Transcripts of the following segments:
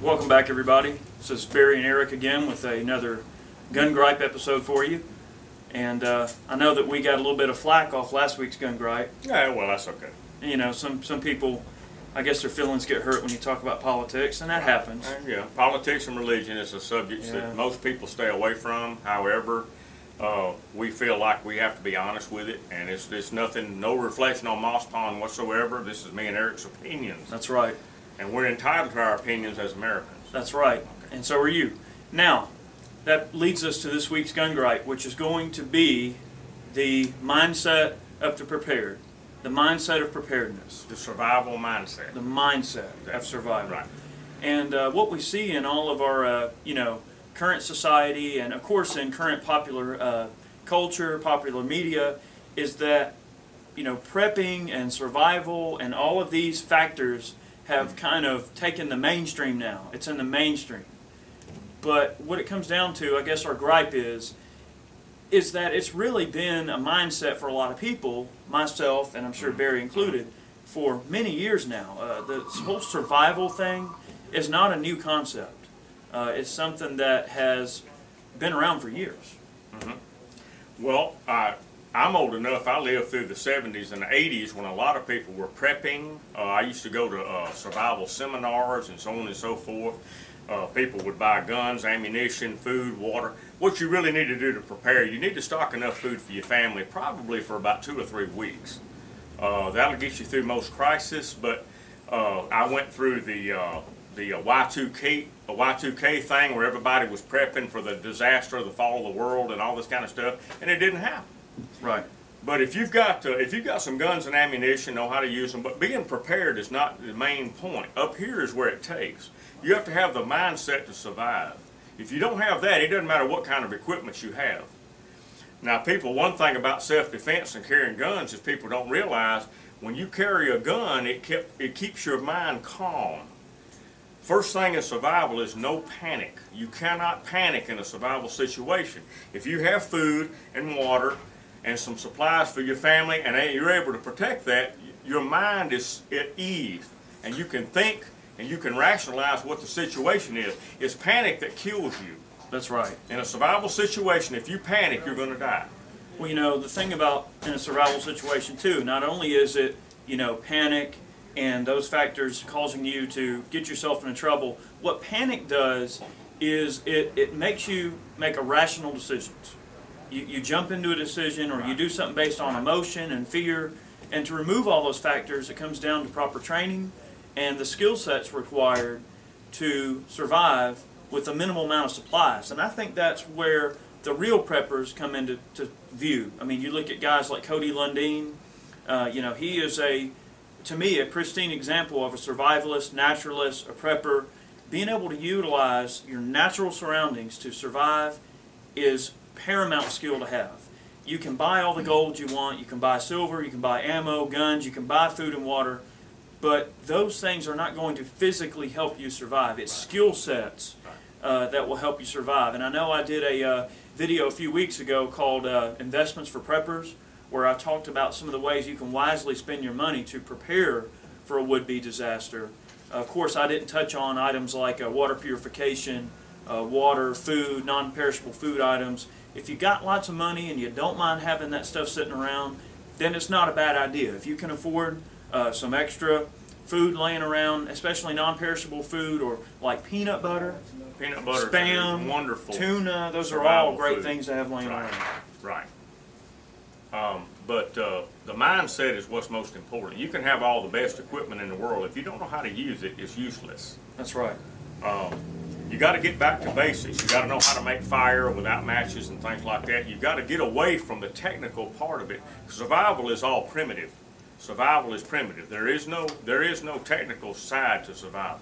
Welcome back, everybody. This is Barry and Eric again with another Gun Gripe episode for you. And uh, I know that we got a little bit of flack off last week's Gun Gripe. Yeah, well, that's okay. You know, some, some people, I guess their feelings get hurt when you talk about politics, and that happens. Uh, yeah, politics and religion is a subject Yeah. that most people stay away from. However, uh, we feel like we have to be honest with it, and it's, it's nothing, no reflection on Moss Pond whatsoever. This is me and Eric's opinions, That's right. And we're entitled to our opinions as Americans. That's right. And so are you. Now, that leads us to this week's Gun Gripe, which is going to be the mindset of the prepared. The mindset of preparedness. The survival mindset. The mindset of survival. Right. And uh, what we see in all of our, uh, you know, current society and of course in current popular uh, culture, popular media, is that, you know, prepping and survival and all of these factors have kind of taken the mainstream now. It's in the mainstream. But what it comes down to, I guess our gripe is, is that it's really been a mindset for a lot of people, myself and I'm sure Barry included, for many years now. Uh, the whole survival thing is not a new concept. Uh, it's something that has been around for years. Well, I, I'm old enough. I lived through the 70s and the 80s when a lot of people were prepping. Uh, I used to go to uh, survival seminars and so on and so forth. Uh, people would buy guns, ammunition, food, water. What you really need to do to prepare, you need to stock enough food for your family, probably for about two or three weeks. Uh, that'll get you through most crisis. But uh, I went through the uh, the uh, Y2K a Y2K thing where everybody was prepping for the disaster the fall of the world and all this kind of stuff, and it didn't happen. Right. But if you've got uh, if you've got some guns and ammunition, know how to use them. But being prepared is not the main point. Up here is where it takes. You have to have the mindset to survive. If you don't have that, it doesn't matter what kind of equipment you have. Now, people, one thing about self-defense and carrying guns is people don't realize when you carry a gun, it kept it keeps your mind calm. First thing in survival is no panic. You cannot panic in a survival situation. If you have food and water and some supplies for your family and you're able to protect that, your mind is at ease and you can think and you can rationalize what the situation is. It's panic that kills you. That's right. In a survival situation, if you panic, you're going to die. Well, you know, the thing about in a survival situation too, not only is it, you know, panic and those factors causing you to get yourself into trouble, what panic does is it, it makes you make irrational decisions. You, you jump into a decision or you do something based on emotion and fear, and to remove all those factors, it comes down to proper training and the skill sets required to survive with a minimal amount of supplies. And I think that's where the real preppers come into to view. I mean, you look at guys like Cody Lundin. Uh, you know, he is a, to me, a pristine example of a survivalist, naturalist, a prepper. Being able to utilize your natural surroundings to survive is paramount skill to have. You can buy all the gold you want. You can buy silver. You can buy ammo, guns. You can buy food and water. But those things are not going to physically help you survive. It's skill sets uh, that will help you survive. And I know I did a uh, video a few weeks ago called uh, Investments for Preppers, where I talked about some of the ways you can wisely spend your money to prepare for a would-be disaster. of course, I didn't touch on items like uh, water purification, uh, water, food, non-perishable food items. If you got lots of money and you don't mind having that stuff sitting around, then it's not a bad idea. If you can afford uh, some extra food laying around, especially non-perishable food or like peanut butter, Peanut butter spam, wonderful. tuna, those are all great food. things to have laying Right. around. Right. Um, but uh, the mindset is what's most important. You can have all the best equipment in the world. If you don't know how to use it, it's useless. That's right. Um, you got to get back to basics. You got to know how to make fire without matches and things like that. You got to get away from the technical part of it. Survival is all primitive. Survival is primitive. There is no there is no technical side to survival.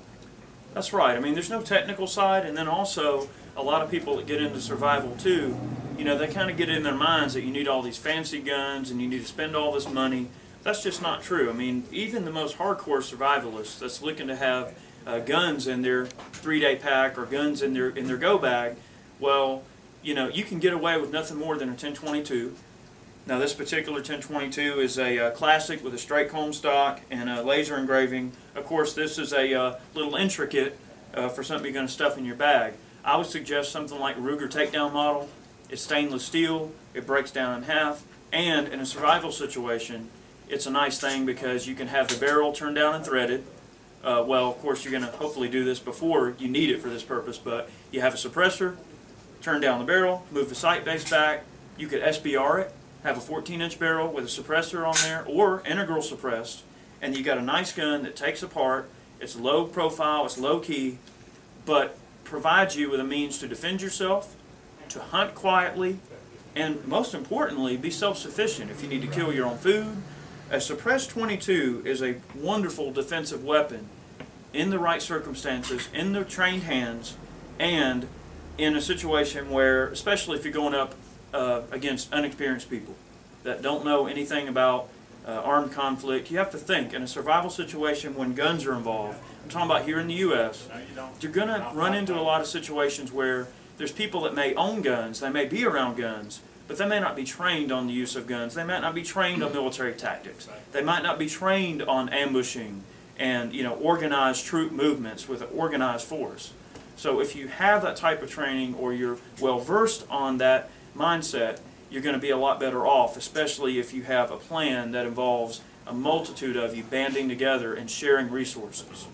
That's right. I mean, there's no technical side, and then also a lot of people that get into survival too, you know, they kind of get in their minds that you need all these fancy guns and you need to spend all this money. That's just not true. I mean, even the most hardcore survivalist that's looking to have uh, guns in their three-day pack or guns in their in their go bag, well, you know, you can get away with nothing more than a 1022. Now, this particular 1022 is a uh, classic with a straight comb stock and a laser engraving. Of course, this is a uh, little intricate uh, for something you're going to stuff in your bag. I would suggest something like Ruger Takedown model. It's stainless steel. It breaks down in half. And in a survival situation, it's a nice thing because you can have the barrel turned down and threaded. Uh, well, of course, you're going to hopefully do this before you need it for this purpose, but you have a suppressor, turn down the barrel, move the sight base back. You could SBR it, have a 14 inch barrel with a suppressor on there, or integral suppressed, and you got a nice gun that takes apart. It's low profile, it's low key, but provides you with a means to defend yourself, to hunt quietly, and most importantly, be self sufficient if you need to kill your own food. A suppressed 22 is a wonderful defensive weapon in the right circumstances, in the trained hands, and in a situation where, especially if you're going up uh, against unexperienced people that don't know anything about uh, armed conflict, you have to think in a survival situation when guns are involved. I'm talking about here in the U.S. You're going to run into a lot of situations where there's people that may own guns, they may be around guns, but they may not be trained on the use of guns. They might not be trained on military tactics. They might not be trained on ambushing and you know organized troop movements with an organized force. So if you have that type of training or you're well versed on that mindset, you're going to be a lot better off, especially if you have a plan that involves a multitude of you banding together and sharing resources.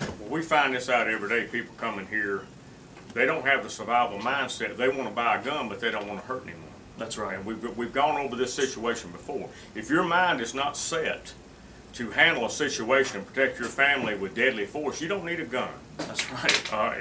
Well, we find this out every day. People coming here, they don't have the survival mindset. They want to buy a gun, but they don't want to hurt anyone. That's right. And we've, we've gone over this situation before. If your mind is not set to handle a situation and protect your family with deadly force, you don't need a gun. That's right. Uh,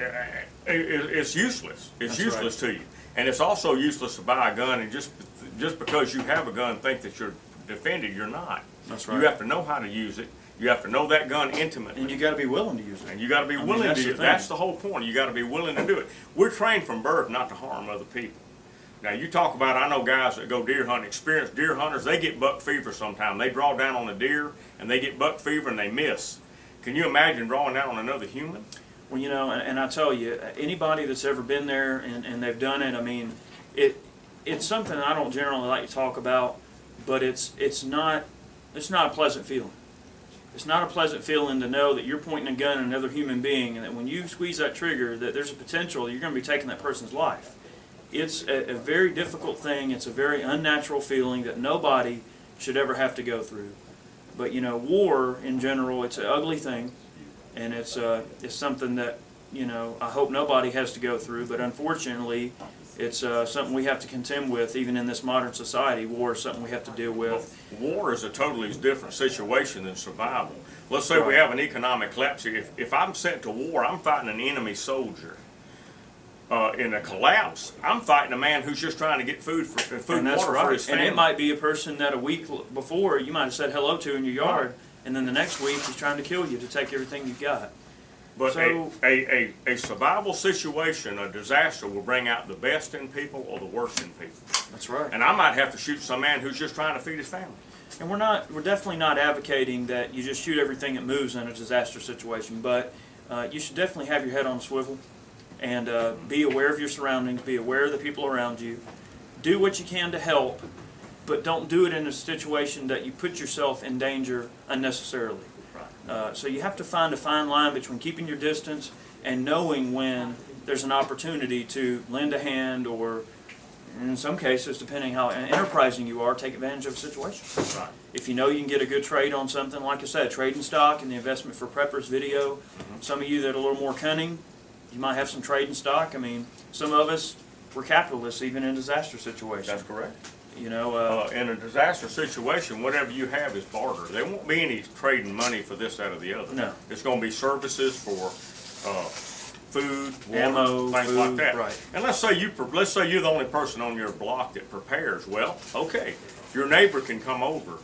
it, it, it's useless. It's That's useless to you. And it's also useless to buy a gun and just just because you have a gun think that you're defended, you're not. That's right. You have to know how to use it. You have to know that gun intimately. And you got to be willing to use it. And you got to be I mean, willing that's to. the do That's the whole point. You got to be willing to do it. We're trained from birth not to harm other people. Now you talk about. I know guys that go deer hunting, experienced deer hunters. They get buck fever sometime. They draw down on a deer and they get buck fever and they miss. Can you imagine drawing down on another human? Well, you know, and, and I tell you, anybody that's ever been there and, and they've done it, I mean, it it's something I don't generally like to talk about, but it's it's not it's not a pleasant feeling. It's not a pleasant feeling to know that you're pointing a gun at another human being, and that when you squeeze that trigger, that there's a potential you're going to be taking that person's life. It's a, a very difficult thing. It's a very unnatural feeling that nobody should ever have to go through. But you know, war in general, it's an ugly thing, and it's uh, it's something that you know I hope nobody has to go through. But unfortunately, it's uh, something we have to contend with, even in this modern society. War is something we have to deal with. War is a totally different situation than survival. Let's say we have an economic collapse here. If, if I'm sent to war, I'm fighting an enemy soldier. Uh, in a collapse, I'm fighting a man who's just trying to get food for food and and that's water for right. his And it might be a person that a week before you might have said hello to in your yard, and then the next week he's trying to kill you to take everything you've got. But So- a, a, a, a survival situation, a disaster, will bring out the best in people or the worst in people. That's right. And I might have to shoot some man who's just trying to feed his family. And we're not, we're definitely not advocating that you just shoot everything that moves in a disaster situation, but uh, you should definitely have your head on a swivel and uh, be aware of your surroundings, be aware of the people around you. Do what you can to help, but don't do it in a situation that you put yourself in danger unnecessarily. Uh, so you have to find a fine line between keeping your distance and knowing when there's an opportunity to lend a hand or, in some cases, depending how enterprising you are, take advantage of a situation. Right. If you know you can get a good trade on something, like I said, trading stock and the investment for preppers video. Mm-hmm. Some of you that are a little more cunning, you might have some trading stock. I mean, some of us, we're capitalists even in disaster situations. That's correct. You know, uh, Uh, in a disaster situation, whatever you have is barter. There won't be any trading money for this, that, or the other. No. It's going to be services for uh, food, water, Ammo, things like that. right. And let's say you, let's say you're the only person on your block that prepares. Well, okay, your neighbor can come over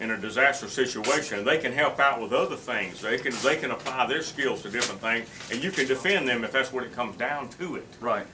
in a disaster situation. They can help out with other things. They can they can apply their skills to different things, and you can defend them if that's what it comes down to it. right.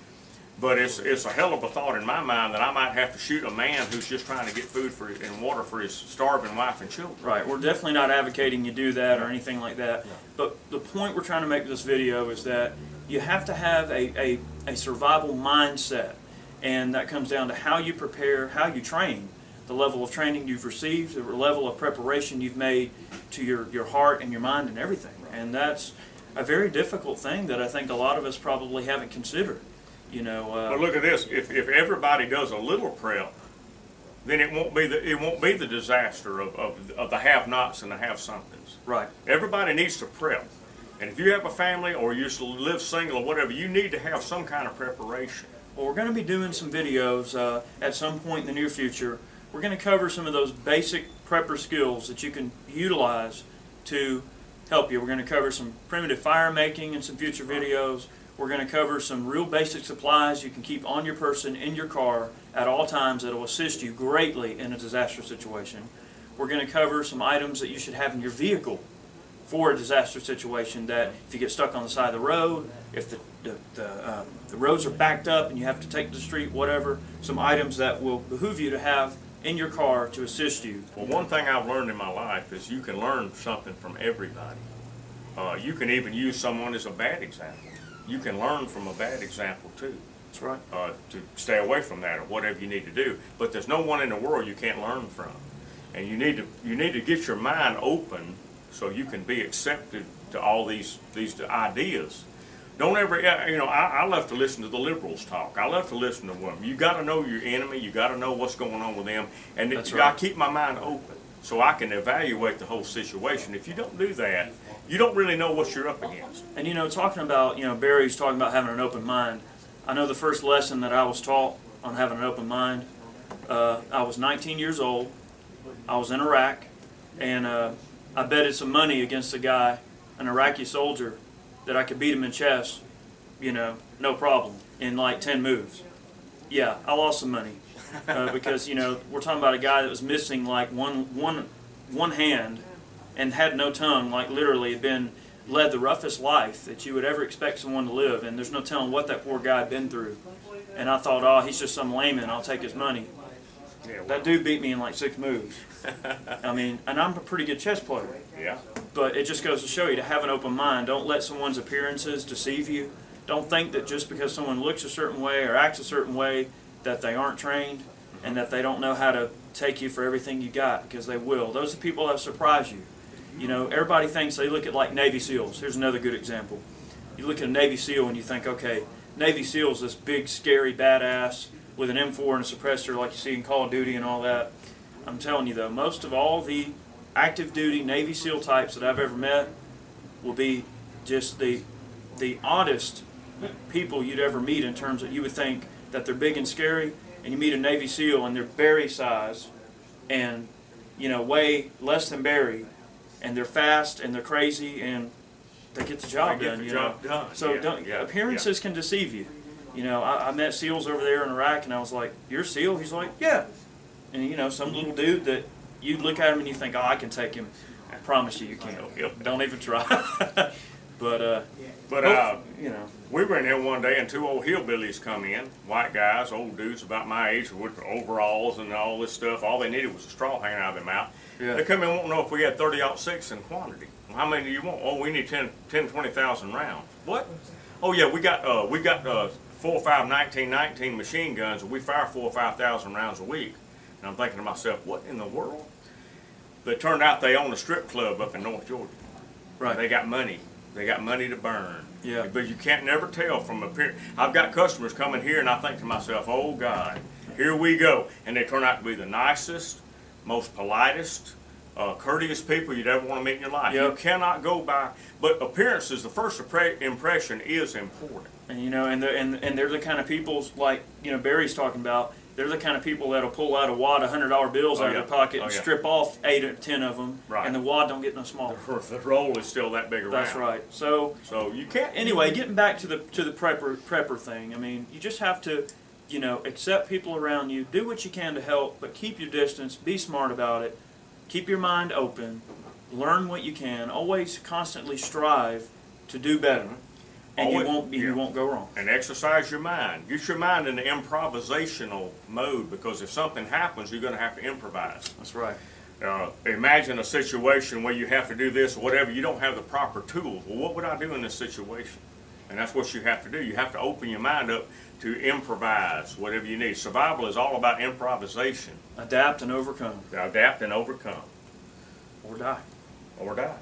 But it's, it's a hell of a thought in my mind that I might have to shoot a man who's just trying to get food for and water for his starving wife and children. Right, we're definitely not advocating you do that or anything like that. But the point we're trying to make with this video is that you have to have a, a, a survival mindset. And that comes down to how you prepare, how you train, the level of training you've received, the level of preparation you've made to your, your heart and your mind and everything. And that's, a very difficult thing that I think a lot of us probably haven't considered. You know, But uh, look at this, if, if everybody does a little prep, then it won't be the, it won't be the disaster of, of, of the have-nots and the have-somethings. right. Everybody needs to prep. And if you have a family or you live single or whatever, you need to have some kind of preparation. Well, we're going to be doing some videos uh, at some point in the near future. We're going to cover some of those basic prepper skills that you can utilize to help you. We're going to cover some primitive fire making in some future videos. We're going to cover some real basic supplies you can keep on your person in your car at all times that will assist you greatly in a disaster situation. We're going to cover some items that you should have in your vehicle for a disaster situation that if you get stuck on the side of the road, if the, the, the, um, the roads are backed up and you have to take the street, whatever, some items that will behoove you to have in your car to assist you. Well, one thing I've learned in my life is you can learn something from everybody. Uh, you can even use someone as a bad example. You can learn from a bad example too. That's right. uh, to stay away from that or whatever you need to do. But there's no one in the world you can't learn from, and you need to you need to get your mind open so you can be accepted to all these these ideas. Don't ever, you know, I, I love to listen to the liberals talk. I love to listen to them. You got to know your enemy. You got to know what's going on with them, and you right. to keep my mind open so I can evaluate the whole situation. If you don't do that, you don't really know what you're up against. And you know, talking about, you know, Barry's talking about having an open mind. I know the first lesson that I was taught on having an open mind, uh, I was 19 years old. I was in Iraq, and uh, I betted some money against a guy, an Iraqi soldier, that I could beat him in chess, you know, no problem, in like 10 moves. Yeah, I lost some money uh, because you know we're talking about a guy that was missing like one one one hand and had no tongue, like literally had been led the roughest life that you would ever expect someone to live, and there's no telling what that poor guy had been through. And I thought, oh, he's just some layman. I'll take his money. Yeah, well, That dude beat me in like six moves. I mean, and I'm a pretty good chess player. yeah. But it just goes to show you to have an open mind. Don't let someone's appearances deceive you. Don't think that just because someone looks a certain way or acts a certain way that they aren't trained mm-hmm. and that they don't know how to take you for everything you got because they will. Those are people that surprise you. You know, everybody thinks they look at like Navy SEALs. Here's another good example. You look at a Navy SEAL and you think, okay, Navy SEAL's this big, scary badass with an M4 and a suppressor like you see in Call of Duty and all that. I'm telling you though, most of all the active duty Navy SEAL types that I've ever met will be just the the oddest people you'd ever meet in terms of you would think that they're big and scary, and you meet a Navy SEAL and they're Barry size, and you know weigh less than Barry, and they're fast and they're crazy and they get the job They get done. the you job know? done. So Yeah, don't, yeah, appearances can deceive you. You know, I, I met SEALs over there in Iraq, and I was like, "You're SEAL?" He's like, "Yeah." And you know, some little dude that you look at him and you think, "Oh, I can take him." I promise you, you can't. Yep. Don't even try. but uh, But uh, you know, We were in here one day and two old hillbillies come in, white guys, old dudes about my age with overalls and all this stuff. All they needed was a straw hanging out of their mouth. Yeah. They come in to know if we had 30 aught six in quantity. How many do you want? Oh, we need 10, 10 20,000 rounds. What? Oh yeah, we got uh, we got uh, four or five 1919 machine guns and we fire four or 5,000 rounds a week. And I'm thinking to myself, what in the world? But it turned out they own a strip club up in North Georgia. right? They got money. They got money to burn. Yeah. But you can't never tell from appear. I've got customers coming here, and I think to myself, "Oh God, here we go," and they turn out to be the nicest, most politest, uh, courteous people you'd ever want to meet in your life. You cannot go by. But appearances, the first impression is important. And you know, and they're, and and they're the kind of people like you know Barry's talking about. They're the kind of people that'll pull out a wad of hundred dollar bills Oh, out yeah. of their pocket Oh, and yeah. strip off eight or ten of them, Right. and the wad don't get no smaller. The roll is still that big around. That's right. So So you can't. anyway, getting back to the to the prepper prepper thing. I mean, you just have to, you know, accept people around you, do what you can to help, but keep your distance. Be smart about it. Keep your mind open. Learn what you can. Always constantly strive to do better, and Always- you won't be, yeah. you won't go wrong. and exercise your mind. Get your mind in the improvisational mode because if something happens, you're going to have to improvise. That's right. Uh, imagine a situation where you have to do this or whatever, you don't have the proper tools. Well, what would I do in this situation? And that's what you have to do. You have to open your mind up to improvise whatever you need. Survival is all about improvisation, Adapt and overcome, adapt and overcome, or die. or die.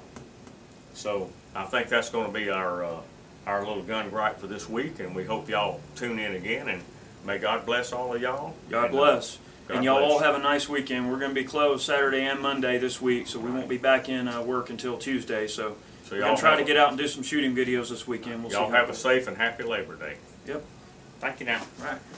So I think that's gonna be our, uh, our little gun gripe for this week, and we hope y'all tune in again, and may God bless all of y'all. God And, uh, bless. God And y'all all have a nice weekend. We're gonna be closed Saturday and Monday this week, so we won't be back in, uh, work until Tuesday, so. So y'all try to get out and do some shooting videos this weekend. We'll see. Y'all have a safe and happy Labor Day. Yep, Thank you now. right.